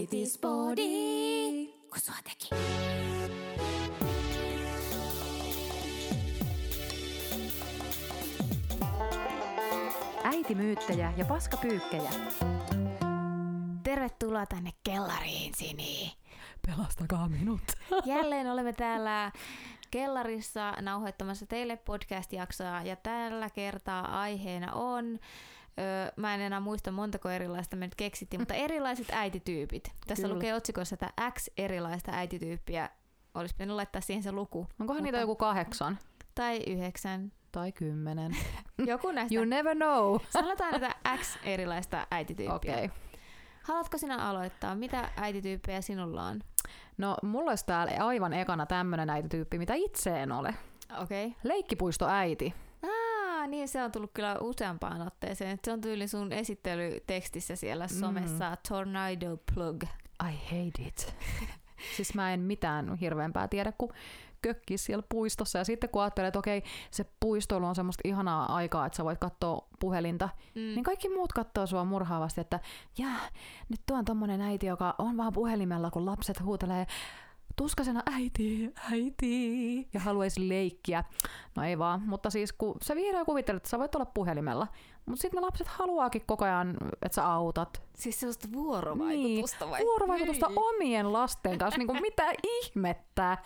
Äitispodi, kun sua teki. Äitimyyttejä ja paskapyykkejä. Tervetuloa tänne kellariin, Sini. Pelastakaa minut. Jälleen olemme täällä kellarissa nauhoittamassa teille podcast-jaksoa ja tällä kertaa aiheena on, öö, mä en enää muista montako erilaista me nyt keksittiin, mutta erilaiset äitityypit. Tässä Kyllä. lukee otsikossa, että X erilaista äitityyppiä. Olisi pitänyt laittaa siihen se luku. Onkohan Mutta- niitä joku kahdeksan Tai yhdeksän. tai kymmenen? Joku näistä. You never know. Sanotaan, että X erilaista äitityyppiä. Okei. Okay. Haluatko sinä aloittaa? Mitä äitityyppejä sinulla on? No, mulla olisi täällä aivan ekana tämmönen äitityyppi, mitä itse en ole. Okei. Okay. Leikkipuistoäiti. Niin se on tullut kyllä useampaan otteeseen. Se on tyyli sun esittelytekstissä siellä somessa Tornado Plug. I hate it. siis mä en mitään hirveämpää tiedä kuin kökki siellä puistossa. Ja sitten kun ajattelee, että okei, se puistoilu on semmoista ihanaa aikaa, että sä voit katsoa puhelinta, Mm. niin kaikki muut katsoo sua murhaavasti, että jää, nyt tuo on tommonen äiti, joka on vaan puhelimella, kun lapset huutelee tuskasena äiti, äiti, ja haluaisi leikkiä. No ei vaan, mutta siis kun sä vihreä kuvittelet, että sä voit olla puhelimella, mutta sitten ne lapset haluaakin koko ajan, että sä autat. Siis sellaista vuorovaikutusta niin, vai? vuorovaikutusta Niin. omien lasten kanssa, niin kuin mitä ihmettä.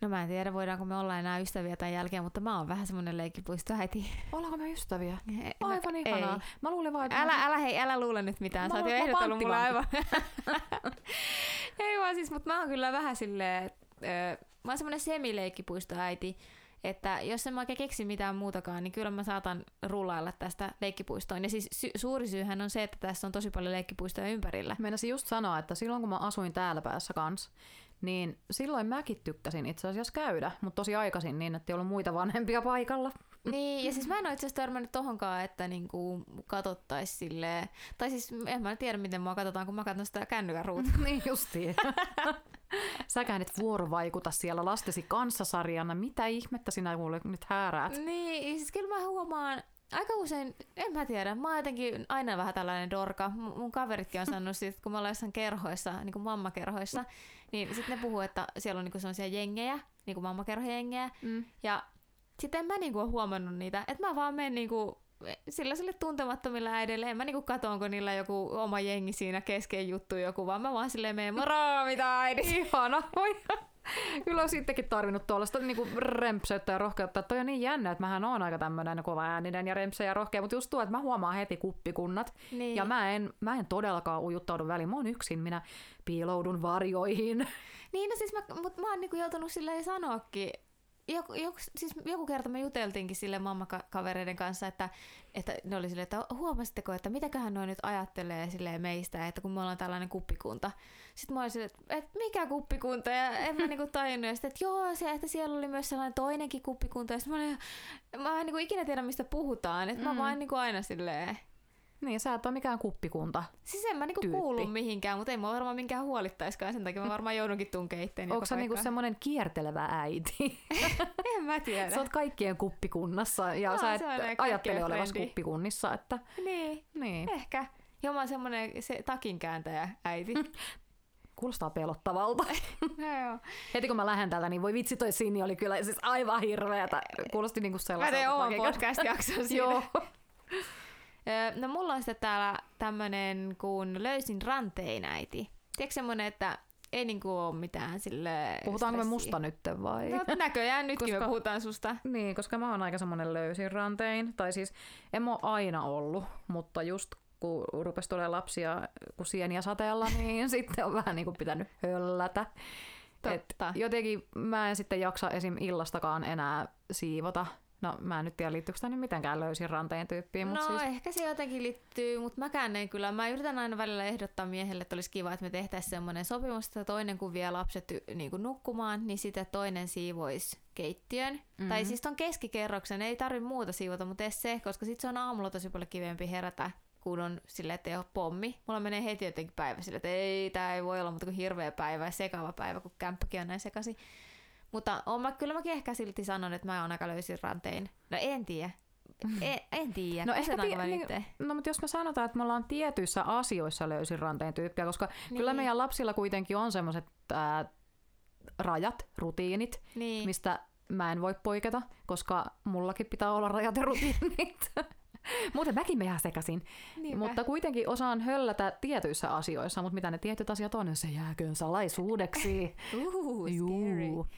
No mä en tiedä, voidaanko me olla enää ystäviä tämän jälkeen, mutta mä oon vähän semmonen leikkipuistoäiti. Ollaanko me ystäviä? Ei, Aivan mä- ihanaa. ei. Mä luulin vaan, että... Älä, älä hei, älä luule nyt mitään. Mä Sä oot jo mä ehdotellut mulle aivan. ei vaan siis, mutta mä oon kyllä vähän silleen, ö, mä oon semmonen semileikkipuistoäiti, että jos en mä oikein keksi mitään muutakaan, niin kyllä mä saatan rullailla tästä leikkipuistoon. Ja siis sy- suuri syyhän on se, että tässä on tosi paljon leikkipuistoja ympärillä. Meinasin just sanoa, että silloin kun mä asuin täällä päässä kanssa, niin silloin mäkin tykkäsin itse asiassa käydä, mutta tosi aikaisin niin, että ei ollut muita vanhempia paikalla. Niin, ja siis mä en ole itse asiassa törmännyt tohonkaan, että niinku katottais silleen, tai siis en mä tiedä miten mua katsotaan, kun mä katson sitä kännykän ruutua. niin justiin. Säkään et vuorovaikuta siellä lastesi kanssasarjana. Mitä ihmettä sinä kuule nyt hääräät? Niin, siis kyllä mä huomaan, aika usein, en mä tiedä, mä oon jotenkin aina vähän tällainen dorka. Mun kaveritkin on sanonut siitä, että kun me ollaan jossain kerhoissa, niin kuin mammakerhoissa, niin sitten ne puhuu, että siellä on niinku sellaisia jengejä, niin kuin mammakerhojengejä, Mm. ja sitten en mä niinku ole huomannut niitä, että mä vaan menen niinku sillä sille tuntemattomilla äidille, en mä niinku katso, onko niillä joku oma jengi siinä kesken juttu joku, vaan mä vaan silleen menen, moro, mitä äidit? Ihana. Oi. Kyllä on sittenkin tarvinnut tuollaista niinku rempseyttä ja rohkeutta. Toi on niin jännä, että mähän on aika tämmöinen kova ääninen ja rempsä ja rohkea, mutta just tuo, että mä huomaan heti kuppikunnat. Niin. Ja mä en, mä en todellakaan ujuttaudu väliin. Mä oon yksin, minä piiloudun varjoihin. Niin, no siis mä, mut mä oon niinku joutunut silleen sanoakin, joku, joku, siis joku kerta me juteltiinkin sille mammakavereiden kanssa, että, että ne oli silleen, että huomasitteko, että mitäköhän noin nyt ajattelee silleen meistä, että kun me ollaan tällainen kuppikunta. Sitten mä olin silleen, että, että mikä kuppikunta, ja en mä niinku tajunnut, ja sitten, että joo, se, että siellä oli myös sellainen toinenkin kuppikunta, ja sitten mä olin, mä en niinku ikinä tiedä, mistä puhutaan, että mä Mm. vaan niinku aina silleen, Niin, sä et ole mikään kuppikunta. Siis en mä niinku Tyyppi. kuulu mihinkään, mutta ei mua varmaan minkään huolittaiskaan. Sen takia mä varmaan joudunkin tunkemaan itteeni Onko sä niinku semmoinen kiertelevä äiti? En mä tiedä. sä oot kaikkien kuppikunnassa ja Mä sä et ajattele frendi. kuppikunnissa. Että, Niin, niin. ehkä. Ja mä oon semmonen se takinkääntäjä äiti. Kuulostaa pelottavalta. Joo. Heti kun mä lähden täältä, niin voi vitsi toi Sini oli kyllä siis aivan hirveätä. Kuulosti niinku Mä sellaiselta. teen oman podcast-jakson siinä. Joo. No mulla on sitten täällä tämmönen kuin löysin rantein äiti. Tiedätkö semmonen, että ei niinku oo mitään sille Puhutaanko me musta nytten vai? No, näköjään nytkin Koska- me puhutaan susta. Niin, koska mä oon aika semmonen löysin rantein. Tai siis en mä oo aina ollut, mutta just kun rupesi tulee lapsia, kun sieniä sateella, niin sitten on vähän niin kuin pitänyt höllätä. Et Totta. jotenkin mä en sitten jaksa esim. illastakaan enää siivota. No mä en nyt tiedä liittyykö tämä nyt mitenkään löysin ranteen tyyppiin, No siis... ehkä se jotenkin liittyy, mutta mäkään en kyllä. Mä yritän aina välillä ehdottaa miehelle, että olisi kiva, että me tehtäisiin semmoinen sopimus, että toinen kun vie lapset niin kuin nukkumaan, niin sitten toinen siivoisi keittiön. Mm-hmm. Tai siis ton keskikerroksen, ei tarvi muuta siivota, mutta edes se, koska sitten se on aamulla tosi paljon kivempi herätä kun on silleen, että ei ole pommi. Mulla menee heti jotenkin päivä silleen, että ei, tämä ei voi olla mutta kuin hirveä päivä ja sekava päivä, kun kämppäkin on näin sekaisin. Mutta on mä, kyllä mäkin ehkä silti sanon, että mä oon aika löysin rantein. No en tiedä. en, en tiedä. No ehkä Kasetaanko ti- me niin-? No mutta jos me sanotaan, että me ollaan tietyissä asioissa löysin ranteen tyyppiä, koska niin. kyllä meidän lapsilla kuitenkin on semmoiset rajat, rutiinit, Niin. mistä mä en voi poiketa, koska mullakin pitää olla rajat ja rutiinit. Muuten mäkin me jää sekaisin. Niinpä. Mutta kuitenkin osaan höllätä tietyissä asioissa, mutta mitä ne tietyt asiat on, se jääköön salaisuudeksi. Uhu, scary.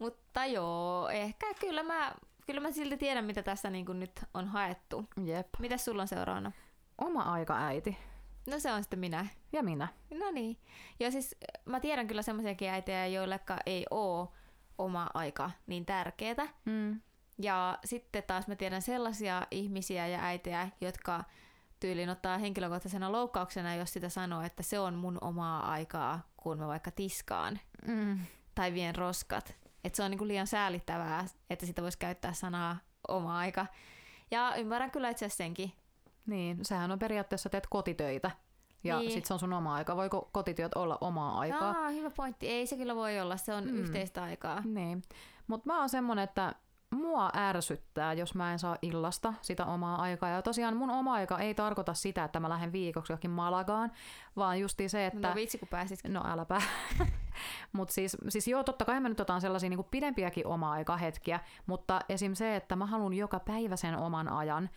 Mutta joo, ehkä kyllä mä, kyllä mä silti tiedän, mitä tässä niin kuin nyt on haettu. Jep. Mitäs sulla on seuraavana? Oma aika äiti. No se on sitten minä. Ja minä. No niin. Ja siis mä tiedän kyllä semmoisiakin äitejä, joilleka ei oo oma aika niin tärkeetä. Mm. Ja sitten taas mä tiedän sellaisia ihmisiä ja äitejä, jotka tyyliin ottaa henkilökohtaisena loukkauksena, jos sitä sanoo, että se on mun omaa aikaa, kun mä vaikka tiskaan Mm. tai vien roskat. Että se on niinku liian säälittävää, että sitä voisi käyttää sanaa oma aika. Ja ymmärrän kyllä itse senkin. Niin, sehän on periaatteessa teet kotitöitä. Ja Niin. niin. sit se on sun oma aika. Voiko kotityöt olla omaa aikaa? Aa, hyvä pointti. Ei se kyllä voi olla, se on mm. Yhteistä aikaa. Niin. Mutta mä oon semmonen, että mua ärsyttää, jos mä en saa illasta sitä omaa aikaa. Ja tosiaan mun oma aika ei tarkoita sitä, että mä lähden viikoksi johonkin Malagaan, vaan justi se, että... No vitsi, kun pääsit. No äläpä. mutta siis, siis joo, totta kai mä nyt otan sellaisia niin pidempiäkin oma-aikahetkiä, mutta esim. se, että mä haluan joka päivä sen oman ajan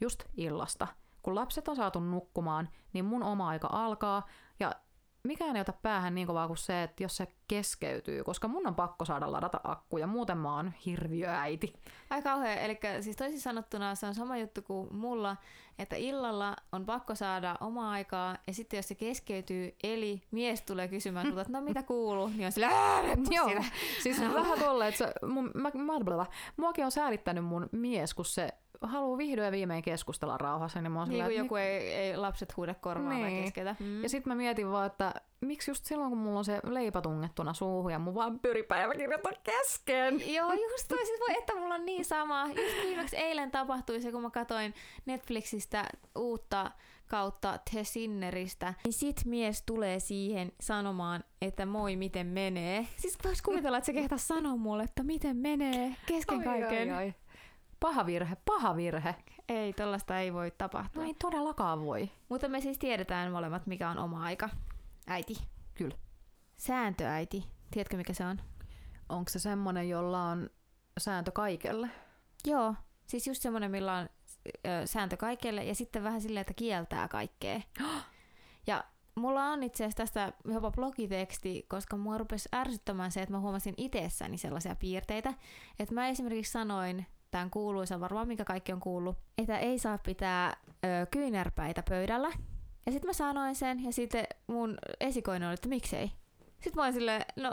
just illasta. Kun lapset on saatu nukkumaan, niin mun oma aika alkaa ja mikään ei ota päähän niin kovaa kuin se, että jos se keskeytyy, koska mun on pakko saada ladata akkuja, muuten mä oon hirviöäiti. Ai kauhean, eli siis toisin sanottuna se on sama juttu kuin mulla, että illalla on pakko saada omaa aikaa, ja sitten jos se keskeytyy, eli mies tulee kysymään sulta, että no mitä kuuluu, niin on sillä, "Ää, reppu Joo, sitä." siis vähän tolleen, että se, mun, mä, mä, bla, bla, muakin on säälittänyt mun mies, kun se haluaa vihdoin ja viimein keskustella rauhassa, niin mä oon Niin että joku ei, ei lapset huuda korvaan niin. keskeltä. Mm. Ja sitten mä mietin vaan, että miksi just silloin, kun mulla on se leipä tungettuna suuhun ja mun vaan pyripäiväkirjat on kesken. Joo, just toi, siis voi, että mulla on niin sama. Just viimeksi eilen tapahtui se, kun mä katsoin Netflixistä uutta kautta The Sinneristä, niin sit mies tulee siihen sanomaan, että moi, miten menee. Siis vois kuvitella, että se kehtaa sanoa mulle, että miten menee kesken kaiken. Ai, ai, ai. Paha virhe, paha virhe. Ei, tollasta ei voi tapahtua. No ei todellakaan voi. Mutta me siis tiedetään molemmat, mikä on oma aika. Äiti. Kyllä. Sääntöäiti. Tiedätkö, mikä se on? Onko se semmonen, jolla on sääntö kaikelle? Joo, siis just semmoinen, millä on ö, sääntö kaikelle ja sitten vähän silleen, että kieltää kaikkea. Ja mulla on itse asiassa tästä jopa blogiteksti, koska mua rupesi ärsyttämään se, että mä huomasin itsessäni sellaisia piirteitä, että mä esimerkiksi sanoin tämän kuuluisan varmaan, minkä kaikki on kuullut, että ei saa pitää ö, kyynärpäitä pöydällä. Ja sitten mä sanoin sen ja sitten mun esikoinen oli, että miksei. Sitten mä olin silleen, no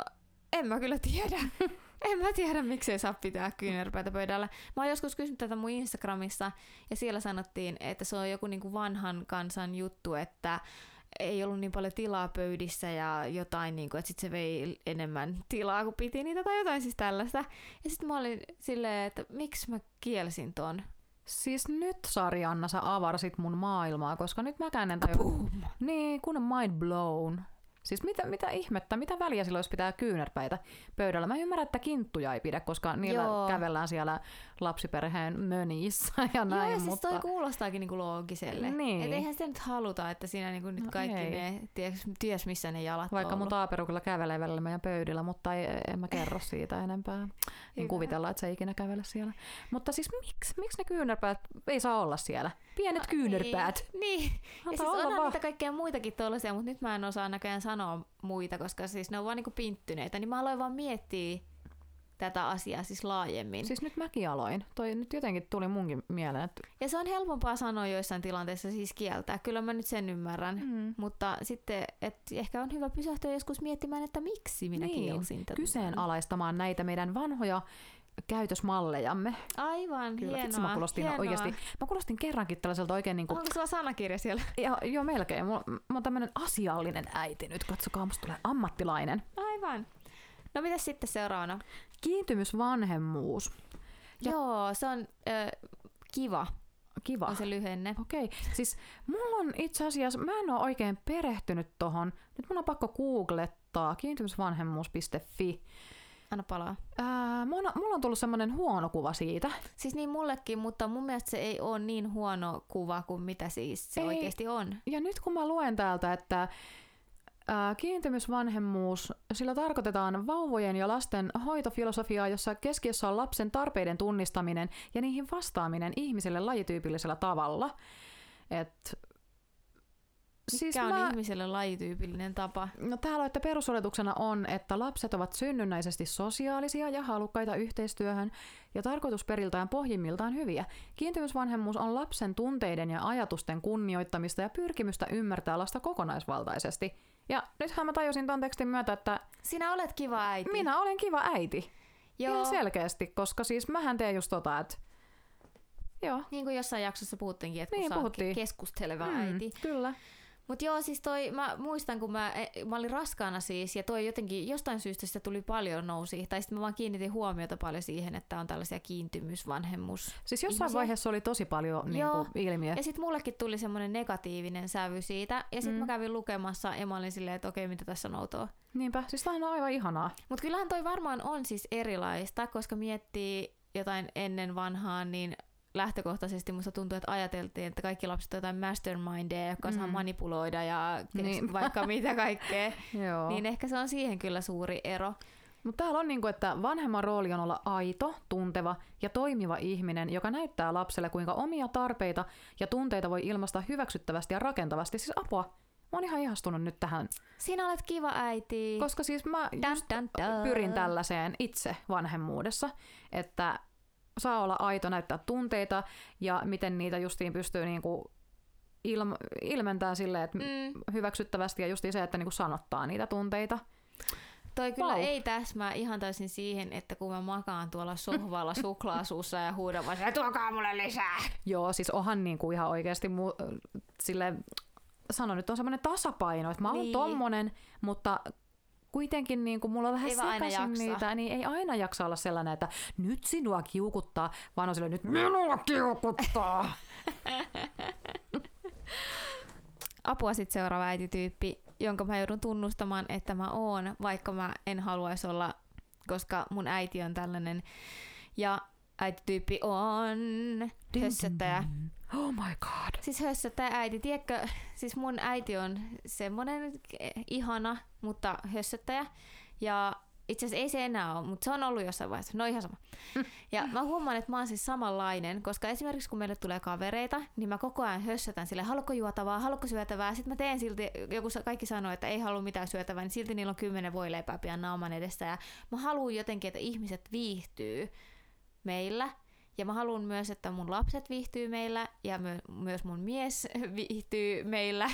en mä kyllä tiedä. En mä tiedä, miksei saa pitää kyynärpäitä pöydällä. Mä oon joskus kysynyt tätä mun Instagramissa, ja siellä sanottiin, että se on joku niinku vanhan kansan juttu, että ei ollut niin paljon tilaa pöydissä ja jotain, niin kuin, että sit se vei enemmän tilaa kuin piti niitä tai jotain siis tällaista. Ja sitten mä olin silleen, että miksi mä kielsin ton. Siis nyt, Sari-Anna, sä avarsit mun maailmaa, koska nyt mäkään en tajua. Niin, kun on mind blown. Siis mitä, mitä ihmettä, mitä väliä sillä olisi pitää kyynärpäitä pöydällä? Mä ymmärrän, että kinttuja ei pidä, koska niillä Joo. Kävellään siellä lapsiperheen mönissä ja näin. Joo, ja siis mutta... toi kuulostaakin niinku loogiselle. Niin. Et eihän sitä nyt haluta, että siinä niinku nyt No kaikki ei. ne, ties, ties missä ne jalat Vaikka on mun ollut. taaperu kyllä kävelee välillä meidän pöydillä, mutta ei, en mä kerro siitä enempää. En kuvitella, että se ei ikinä kävele siellä. Mutta siis miksi, miksi ne kyynärpäät ei saa olla siellä? Pienet no, kyynärpäät. Niin. niin. Ja siis onhan vaan. niitä kaikkea muitakin tollasia, mutta nyt mä en osaa näköjään sanoa muita, koska siis ne on vaan niinku pinttyneitä. Niin mä aloin vaan miettiä tätä asiaa siis laajemmin. Siis nyt mäkin aloin. Toi nyt jotenkin tuli munkin mieleen, että Ja se on helpompaa sanoa joissain tilanteissa siis kieltää. Kyllä mä nyt sen ymmärrän. mm, Mutta sitten, että ehkä on hyvä pysähtyä joskus miettimään, että miksi minä Niin, kielsin tätä. kyseenalaistamaan näitä meidän vanhoja käytösmallejamme. Aivan, Kyllä, hienoa. mä kuulostin hienoa. oikeasti, mä kuulostin kerrankin tällaiselta oikein niinku, Onko sulla sanakirja siellä? ja, joo melkein, mulla, mä oon tämmönen asiallinen äiti nyt, katsokaa, musta tulee ammattilainen. Aivan. No mitä sitten seuraavana? Kiintymysvanhemmuus, Ja- Joo, se on ö, kiva, kiva. on se lyhenne. Okei, siis mulla on itse asiassa, mä en ole oikein perehtynyt tohon. Nyt mun on pakko googlettaa kiintymysvanhemmuus.fi. Anna palaa. Ää, mulla, mulla on tullut semmoinen huono kuva siitä. Siis niin mullekin, mutta mun mielestä se ei ole niin huono kuva kuin mitä siis se Ei. oikeasti on. Ja nyt kun mä luen täältä, että kiintymysvanhemmuus, sillä tarkoitetaan vauvojen ja lasten hoitofilosofiaa, jossa keskiössä on lapsen tarpeiden tunnistaminen ja niihin vastaaminen ihmiselle lajityypillisellä tavalla. Et, Mikä siis on mä, ihmiselle lajityypillinen tapa? No täällä on, että perusoletuksena on, että lapset ovat synnynnäisesti sosiaalisia ja halukkaita yhteistyöhön ja tarkoitusperiltään pohjimmiltaan hyviä. Kiintymysvanhemmuus on lapsen tunteiden ja ajatusten kunnioittamista ja pyrkimystä ymmärtää lasta kokonaisvaltaisesti. Ja nythän mä tajusin ton tekstin myötä, että Sinä olet kiva äiti. minä olen kiva äiti. Joo. Ihan selkeästi, koska siis mähän teen just tota, että joo, Niin kuin jossain jaksossa puhuttiinkin, että kun Niin, sä puhuttiin. keskusteleva Mm, äiti. kyllä. Mutta joo, siis toi, mä muistan, kun mä, e, mä olin raskaana siis, ja toi jotenkin jostain syystä sitä tuli paljon nousi, tai sitten mä vaan kiinnitin huomiota paljon siihen, että on tällaisia kiintymysvanhemmus. Siis jossain Ihmisiä. vaiheessa oli tosi paljon niin Joo. kuin, ilmiö. Ja sitten mullekin tuli semmoinen negatiivinen sävy siitä, ja sitten Mm. mä kävin lukemassa, ja mä olin silleen, että okei, mitä tässä on outoa. Niinpä, siis tämä on aivan ihanaa. Mutta kyllähän toi varmaan on siis erilaista, koska miettii jotain ennen vanhaa, niin lähtökohtaisesti musta tuntuu, että ajateltiin, että kaikki lapset on jotain mastermindeja, jotka osaa Mm. manipuloida ja Niin. vaikka mitä kaikkea. Niin ehkä se on siihen kyllä suuri ero. Mutta täällä on niinku, että vanhemman rooli on olla aito, tunteva ja toimiva ihminen, joka näyttää lapselle, kuinka omia tarpeita ja tunteita voi ilmaista hyväksyttävästi ja rakentavasti. Siis apua. Mä oon ihan ihastunut nyt tähän, Sinä olet kiva äiti. koska siis mä Dun, just dun, dun. pyrin tällaiseen itse vanhemmuudessa, että saa olla aito, näyttää tunteita ja miten niitä justiin pystyy niinku ilma- ilmentää silleen, että Mm, hyväksyttävästi ja justiin se, että niinku sanottaa niitä tunteita. toi kyllä Vau. ei täsmää ihan täysin siihen, että kun mä makaan tuolla sohvalla suklaasuussa ja huudan vaan, "Sä tuokaa mulle lisää. Joo, siis onhan niinku ihan oikeasti mu- sille, sano nyt on semmoinen tasapaino, että mä oon Niin. tommonen, mutta kuitenkin niin kuin mulla on vähän Ei vaan aina sekaisin jaksa. niitä, niin ei aina jaksa olla sellainen, että nyt sinua kiukuttaa, vaan on silleen, nyt minua kiukuttaa. Apua sitten seuraava äitityyppi, jonka mä joudun tunnustamaan, että mä oon, vaikka mä en haluaisi olla, koska mun äiti on tällainen. Ja äitityyppi on hössöttäjä. Oh my god. Siis hössöttäjä äiti, tiedätkö, siis mun äiti on semmonen ihana, mutta hössöttäjä. Ja itse asiassa ei se enää ole, mutta se on ollut jossain vaiheessa. No ihan sama. Ja mä huomaan, että mä oon siis samanlainen, koska esimerkiksi kun meille tulee kavereita, niin mä koko ajan hössötän sille, haluatko juotavaa, haluatko syötävää. Sitten mä teen silti, joku kaikki sanoo, että ei halua mitään syötävää, niin silti niillä on kymmenen voileipää pian naaman edessä. Ja mä haluan jotenkin, että ihmiset viihtyy meillä. Ja mä haluan myös, että mun lapset viihtyy meillä ja my- myös mun mies viihtyy meillä.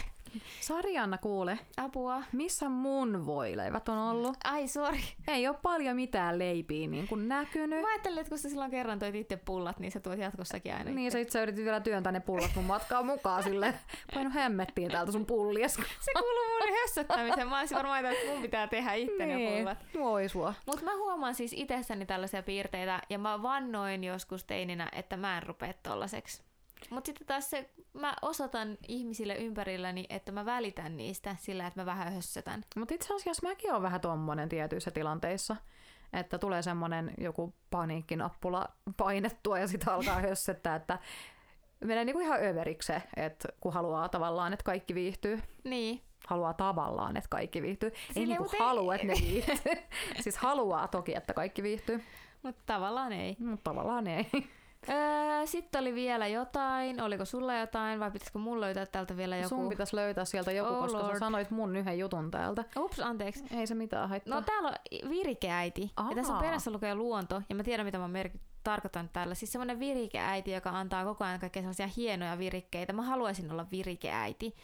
Sarjanna kuule, Apua. missä mun voileivät on ollut? Ai sori. Ei ole paljon mitään leipiä niin kuin näkynyt. Mä ajattelin, että kun sä silloin kerran toit itse pullat, niin sä tuot jatkossakin aina Niin sä itse yritit vielä työntää ne pullat mun matkaan mukaan sille. Painu hemmettiin täältä sun pullies. Se kuuluu mun hössöttämiseen. Mä olisin varmaan ajatellut, että mun pitää tehdä itse ne niin, pullat. voi sua. Mutta mä huomaan siis itsessäni tällaisia piirteitä, ja mä vannoin joskus teininä, että mä en rupea tollaseksi. Mutta sitten taas se, mä osoitan ihmisille ympärilläni, että mä välitän niistä sillä, että mä vähän hössötän. Mutta itse asiassa mäkin olen vähän tommonen tietyissä tilanteissa. Että tulee semmonen joku paniikkinappula painettua ja sitten alkaa hössettää, että menee niinku ihan överiksi että kun haluaa tavallaan, että kaikki viihtyy. Niin. Haluaa tavallaan, että kaikki viihtyy. Ei niinku ei- halua, että ne viihtyy. siis haluaa toki, että kaikki viihtyy, Mutta tavallaan ei. mutta tavallaan ei. Öö, Sitten oli vielä jotain. Oliko sulla jotain vai pitäisikö mulla löytää täältä vielä joku? Sun pitäisi löytää sieltä joku, Oh koska lord. sä sanoit mun yhden jutun täältä. Ups, anteeksi. Ei se mitään haittaa. No täällä on virikeäiti. Ja tässä on perässä lukee luonto. Ja mä tiedän, mitä mä merk- tarkoitan tällä. Siis semmoinen virikeäiti, joka antaa koko ajan kaikkea sellaisia hienoja virikkeitä. Mä haluaisin olla virikeäiti,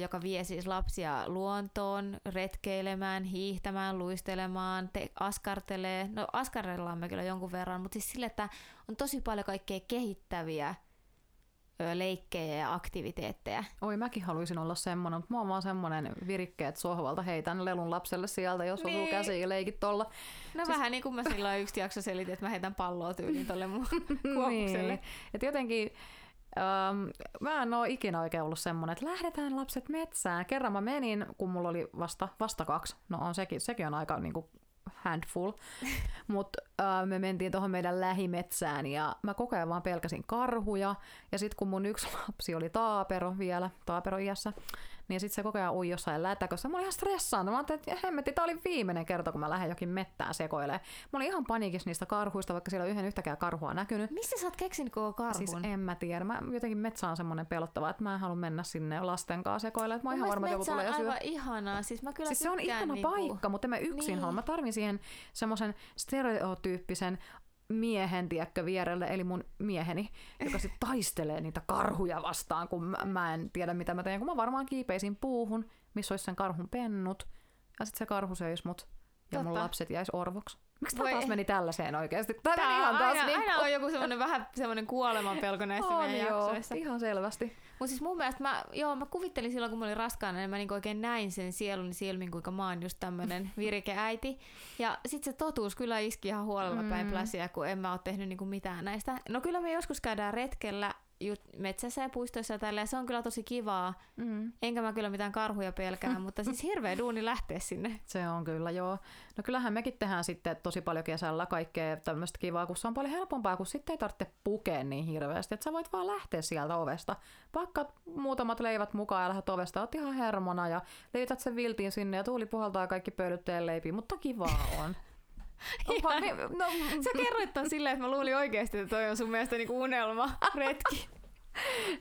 joka vie siis lapsia luontoon, retkeilemään, hiihtämään, luistelemaan, te- askartelee. No askarrellaan me kyllä jonkun verran, mutta siis sille, että on tosi paljon kaikkea kehittäviä leikkejä ja aktiviteetteja. Oi, mäkin haluaisin olla semmonen, mutta mä oon vaan semmonen virikkeet sohvalta heitän lelun lapselle sieltä, jos osuu Niin. käsiin ja leikit tolla. No siis... vähän niin kuin mä silloin yksi jakso selitin, että mä heitän palloa tyyliin tolle mun Niin. kuopukselle. Et jotenkin, ähm, mä en oo ikinä oikein ollut semmonen, että lähdetään lapset metsään. Kerran mä menin, kun mulla oli vasta, vasta kaksi. No on sekin, sekin on aika niinku handful. Mutta äh, me mentiin tuohon meidän lähimetsään ja mä koko ajan vaan pelkäsin karhuja. Ja sitten kun mun yksi lapsi oli taapero vielä, taaperoiässä, niin sitten se koko ajan ui jossain lätäkössä. Mä olin ihan stressaantunut. Mä ajattelin, että hemmetti, tää oli viimeinen kerta, kun mä lähden jokin mettään sekoilemaan. Mä olin ihan paniikissa niistä karhuista, vaikka siellä ei yhden yhtäkään karhua näkynyt. Missä sä oot keksinyt koko karhun? Siis en mä tiedä. Mä jotenkin metsä on semmoinen pelottava, että mä en halua mennä sinne lasten kanssa sekoilemaan. Mä oon ihan varma, että joku tulee ja syö. aivan ihanaa. Siis, mä kyllä Siis se on ihana niinku... paikka, mutta mä yksin Niin. halua. Mä tarvin siihen semmoisen stereotyyppisen miehen, tiedätkö, vierelle, eli mun mieheni, joka sitten taistelee niitä karhuja vastaan, kun mä, mä en tiedä, mitä mä teen, kun mä varmaan kiipeisin puuhun, missä olisi sen karhun pennut, ja sitten se karhu söisi mut, ja mun lapset jäis orvoksi. Miksi Voi- taas meni tällaiseen oikeasti? Meni on ihan taas aina, niin... aina on joku semmoinen vähän semmoinen kuolemanpelko näissä on, meidän joo, jaksoissa. ihan selvästi. Mutta siis mun mielestä mä, joo, mä kuvittelin silloin, kun mä olin raskaana, niin mä niinku oikein näin sen sieluni silmin, kuinka mä oon just tämmönen virikeäiti. Ja sit se totuus kyllä iski ihan huolella päin Mm. pläsiä, kun en mä oo tehnyt niinku mitään näistä. No kyllä me joskus käydään retkellä just metsässä ja puistoissa ja tällä, ja se on kyllä tosi kivaa. Mm. Enkä mä kyllä mitään karhuja pelkää, mutta siis hirveä duuni lähteä sinne. Se on kyllä, joo. No kyllähän mekin tehdään sitten tosi paljon kesällä kaikkea tämmöistä kivaa, kun se on paljon helpompaa, kun sitten ei tarvitse pukea niin hirveästi, että sä voit vaan lähteä sieltä ovesta. Pakkaat muutamat leivät mukaan ja lähdet ovesta, oot ihan hermona ja leität sen viltiin sinne ja tuuli puhaltaa kaikki pöydytteen leipiin, mutta kivaa on. Onpa, niin, no, Sä kerroit ton silleen, että mä luulin oikeasti, että toi on sun mielestä niinku unelma retki.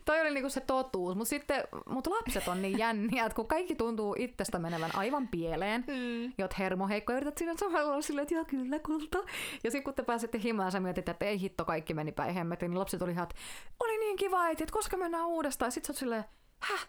toi oli niinku se totuus, mutta sitten mut lapset on niin jänniä, että kun kaikki tuntuu itsestä menevän aivan pieleen, Mm. ja oot hermoheikko, ja yrität siinä samalla olla silleen, että joo kyllä kulta. Ja sitten kun te pääsette himaan, sä mietit, että ei hitto, kaikki meni päin hemmetin, niin lapset oli ihan, että oli niin kiva että koska mennään uudestaan. Ja sit sä oot silleen, häh?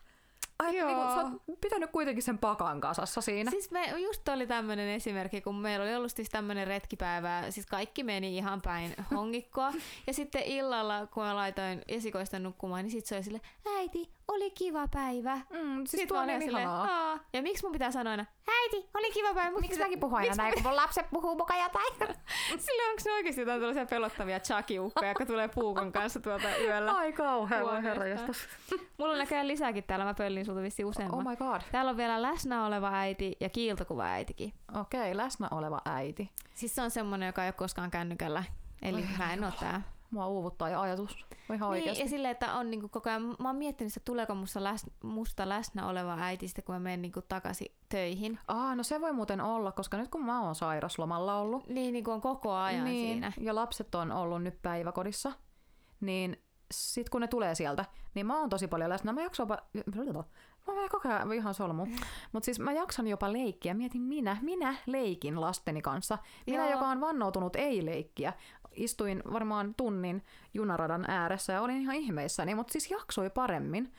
Ai, Joo. niin kun, sä oot pitänyt kuitenkin sen pakan kasassa siinä. Siis me, just oli tämmönen esimerkki, kun meillä oli ollut siis tämmönen retkipäivä, siis kaikki meni ihan päin hongikkoa. ja sitten illalla, kun mä laitoin esikoista nukkumaan, niin sit se oli sille, äiti, oli kiva päivä. Mm, siis tuo on olin niin ihanaa. Aa. Ja miksi mun pitää sanoa aina, äiti, oli kiva päivä. Miksi mäkin puhun aina näin, kun mun lapset puhuu mukaan jotain? Sille onko ne oikeasti jotain tällaisia pelottavia chakiukkoja, jotka tulee puukon kanssa tuolta yöllä? Ai kauhean, herra jästäs. Mulla on näköjään lisääkin täällä, mä pöllin sulta vissiin useamman. Oh my god. Täällä on vielä läsnä oleva äiti ja kiiltokuva äitikin. Okei, läsnä oleva äiti. Siis se on semmonen, joka ei ole koskaan kännykällä. Eli mä en oo tää. Mua uuvuttaa jo ajatus. Ihan Niin, oikeasti. ja silleen, että on niinku koko ajan, mä oon miettinyt, että tuleeko musta, läs, musta läsnä oleva äiti sitten, kun mä menen niinku takaisin töihin. Aa, no se voi muuten olla, koska nyt kun mä oon sairaslomalla ollut, Niin, niin kuin on koko ajan niin, siinä. ja lapset on ollut nyt päiväkodissa, niin sit kun ne tulee sieltä, niin mä oon tosi paljon läsnä. Mä jaksan jopa... Mä olen koko ajan ihan solmu. Mutta siis mä jaksan jopa leikkiä. Mietin minä, minä leikin lasteni kanssa. Minä, Joo. joka on vannoutunut ei-leikkiä. Istuin varmaan tunnin junaradan ääressä ja olin ihan ihmeissäni, mutta siis jaksoi paremmin.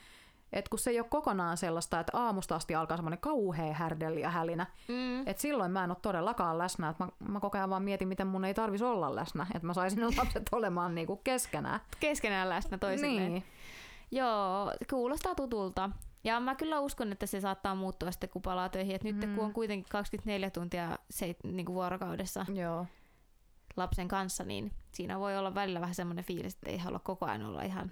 Et kun se ei ole kokonaan sellaista, että aamusta asti alkaa semmoinen kauhea härdelli ja hälinä, Mm. et silloin mä en ole todellakaan läsnä. Et mä, mä koko ajan vaan mietin, miten mun ei tarvisi olla läsnä. Että mä saisin ne lapset olemaan niinku keskenään. Keskenään läsnä toisilleen. Niin. Joo, kuulostaa tutulta. Ja mä kyllä uskon, että se saattaa muuttua sitten, kun palaa töihin. Et nyt Mm. kun on kuitenkin 24 tuntia se, niin kuin vuorokaudessa Joo. lapsen kanssa, niin siinä voi olla välillä vähän semmoinen fiilis, että ei halua koko ajan olla ihan...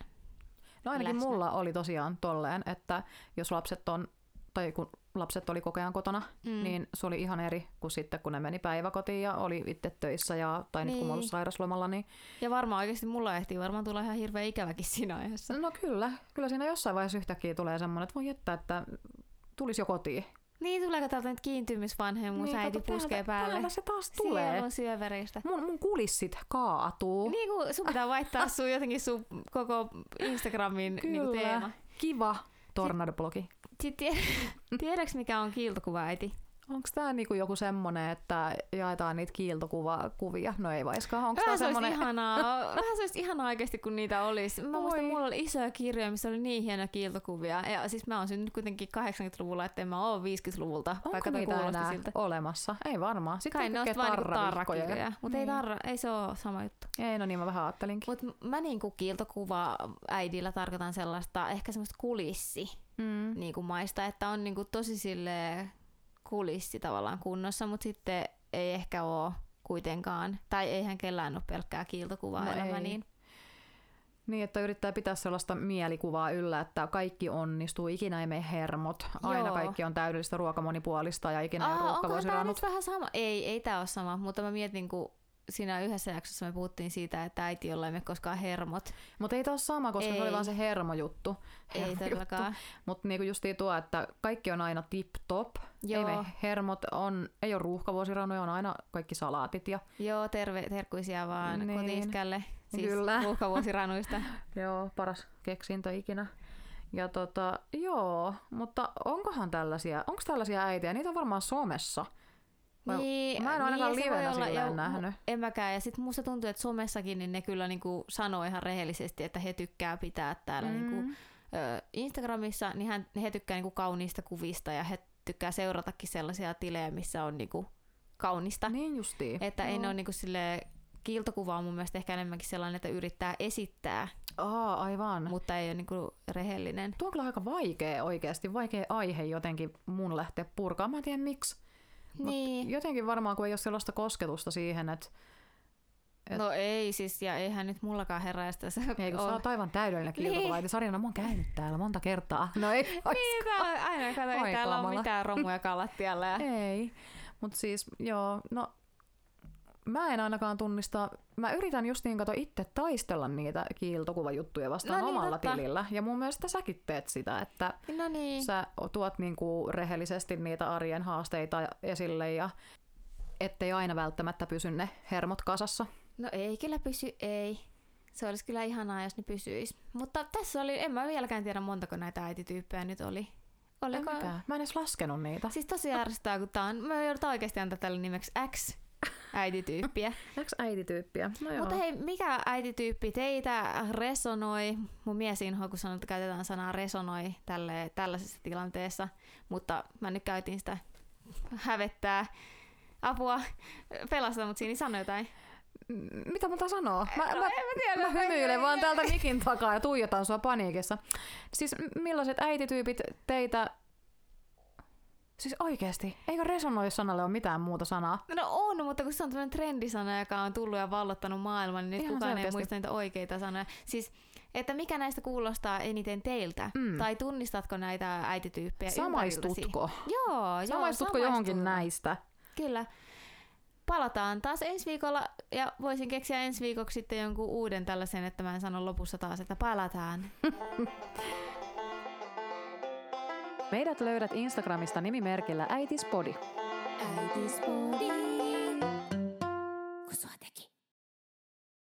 No ainakin läsnä. mulla oli tosiaan tolleen, että jos lapset on, tai kun lapset oli koko ajan kotona, Mm. niin se oli ihan eri kuin sitten kun ne meni päiväkotiin ja oli itse töissä ja, tai nyt kun mä ollut Niin. sairaslomalla, niin Ja varmaan oikeasti mulla ehtii varmaan tulla ihan hirveä ikäväkin siinä ajassa. no kyllä, kyllä siinä jossain vaiheessa yhtäkkiä tulee semmoinen, että voi jättää, että tulisi jo kotiin. Niin, tuleeko täältä nyt kiintymysvanhemmuus, niin, äiti kato, puskee täällä, päälle. Täällä se taas tulee. Sielun syövereistä. Mun, mun kulissit kaatuu. Niin kuin sun pitää vaihtaa sun jotenkin sun koko Instagramin niin kuin teema. Kiva tornadoblogi. Sitten tie- tiedätkö mikä on kiiltokuva äiti? Onko tämä niinku joku semmonen, että jaetaan niitä kiiltokuvia? No ei vaiskaan. Onko tämä Vähän se olisi semmonen... ihanaa, vähän se olisi ihanaa oikeasti, kun niitä olisi. Mä muistan, mulla oli isoja kirjoja, missä oli niin hienoja kiiltokuvia. Ja siis mä oon syntynyt kuitenkin 80-luvulla, ettei mä oo 50-luvulta, Onko niitä enää siltä. olemassa? Ei varmaan. Sitten Kai ne on kaikkea vaan niinku tarrakirjoja, mutta ei, Niin. tarra, ei se ole sama juttu. Ei, no niin mä vähän ajattelinkin. Mutta mä niinku kiiltokuva äidillä tarkoitan sellaista, ehkä semmoista kulissi Mm. niinku maista, että on niinku tosi sille kulissi tavallaan kunnossa, mutta sitten ei ehkä ole kuitenkaan, tai eihän kellään ole pelkkää kiiltokuvaa No elämä, ei. niin Niin, että yrittää pitää sellaista mielikuvaa yllä, että kaikki onnistuu, ikinä ei mene hermot, aina Joo. kaikki on täydellistä ruokamonipuolista ja ikinä ei Aa, ruoka onko voisi tämä nyt vähän sama? Ei, ei tämä ole sama, mutta mä mietin, kun siinä yhdessä jaksossa me puhuttiin siitä, että äiti jolla ei mene koskaan hermot. Mutta ei tämä ole sama, koska se Ei. oli vaan se hermojuttu. Ei todellakaan. Mutta niinku justiin tuo, että kaikki on aina tip-top. Joo. Ei me hermot, on, ei ole ruuhkavuosiranoja, on aina kaikki salaatit ja Joo, terve, terkkuisia vaan Niin. kotiiskälle. Siis Kyllä. ruuhkavuosiranuista. Joo, paras keksintö ikinä. Ja tota, joo, mutta onkohan tällaisia, onko tällaisia äitiä? Niitä on varmaan somessa. Vai- Niin, Mä en ainakaan niin, livenä olla, silleen ja nähnyt. En mäkään. Ja sitten musta tuntuu, että somessakin niin ne kyllä niinku sanoo ihan rehellisesti, että he tykkää pitää täällä mm. niinku, ö, Instagramissa, niin hän, he tykkää niinku kauniista kuvista ja he tykkää seuratakin sellaisia tilejä, missä on niinku kaunista. Niin justiin. Että ei ne ole niinku sille kiiltokuva on mun mielestä ehkä enemmänkin sellainen, että yrittää esittää, Aa, aivan. mutta ei ole niinku rehellinen. Tuo on kyllä aika vaikea oikeasti, vaikea aihe jotenkin mun lähteä purkaa. Mä en tiedä miksi. Mut Niin. Jotenkin varmaan, kun ei ole sellaista kosketusta siihen, että et- No ei siis, ja eihän nyt mullakaan heräistä se ei kun sä ole. oot aivan täydellinen kiiltokuva. Niin. Sarjana, mä oon käynyt täällä monta kertaa. No ei, Niin, tää on aina kato, ei täällä ole mitään romuja lattialla. Ja... Ei, mutta siis joo, no mä en ainakaan tunnista, mä yritän just niin kato itse taistella niitä kiiltokuvajuttuja vastaan No niin, omalla totta. tilillä. Ja mun mielestä säkin teet sitä, että No niin. sä tuot niinku rehellisesti niitä arjen haasteita esille ja ettei aina välttämättä pysy ne hermot kasassa. No ei kyllä pysy, ei. Se olisi kyllä ihanaa, jos ne pysyis. Mutta tässä oli, en mä vieläkään tiedä montako näitä äitityyppejä nyt oli. Oliko? Mä en edes laskenut niitä. Siis tosi ärsyttää, kun tää on, me joudutaan oikeasti antaa tälle nimeksi X äitityyppiä. Onko äitityyppiä? No joo. Mutta hei, mikä äitityyppi teitä resonoi? Mun mies inhoa, kun sanoo, että käytetään sanaa resonoi tälle, tällaisessa tilanteessa. Mutta mä nyt käytin sitä hävettää apua pelastaa mut siinä, niin sano jotain. Mitä multa sanoo? Mä, No, mä, en mä tiedä. mä hymyilen vaan täältä mikin takaa ja tuijotan sua paniikissa. Siis millaiset äitityypit teitä... Siis oikeesti, eikö resonoi sanalle ole mitään muuta sanaa? No on, mutta kun se on tämmöinen trendisana, joka on tullut ja vallottanut maailman, niin nyt kukaan selkeästi. ei muista niitä oikeita sanoja. Siis, että mikä näistä kuulostaa eniten teiltä? Mm. Tai tunnistatko näitä äitityyppejä? Samaistutko? Joo, joo. Samaistutko johonkin näistä? Kyllä. Palataan taas ensi viikolla ja voisin keksiä ensi viikoksi sitten jonkun uuden tällaisen, että mä en sano lopussa taas, että palataan. Meidät löydät Instagramista nimimerkillä äitispodi. Äitispodi.